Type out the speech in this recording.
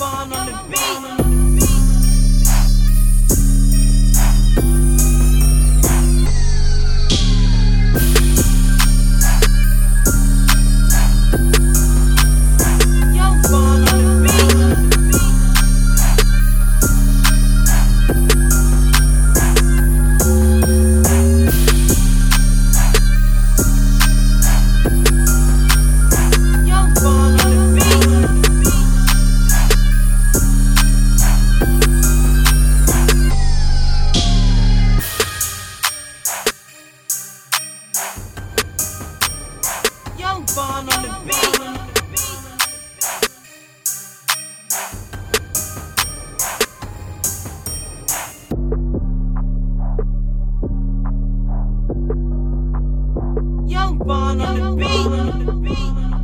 fun on the beat. Young Von on the beat.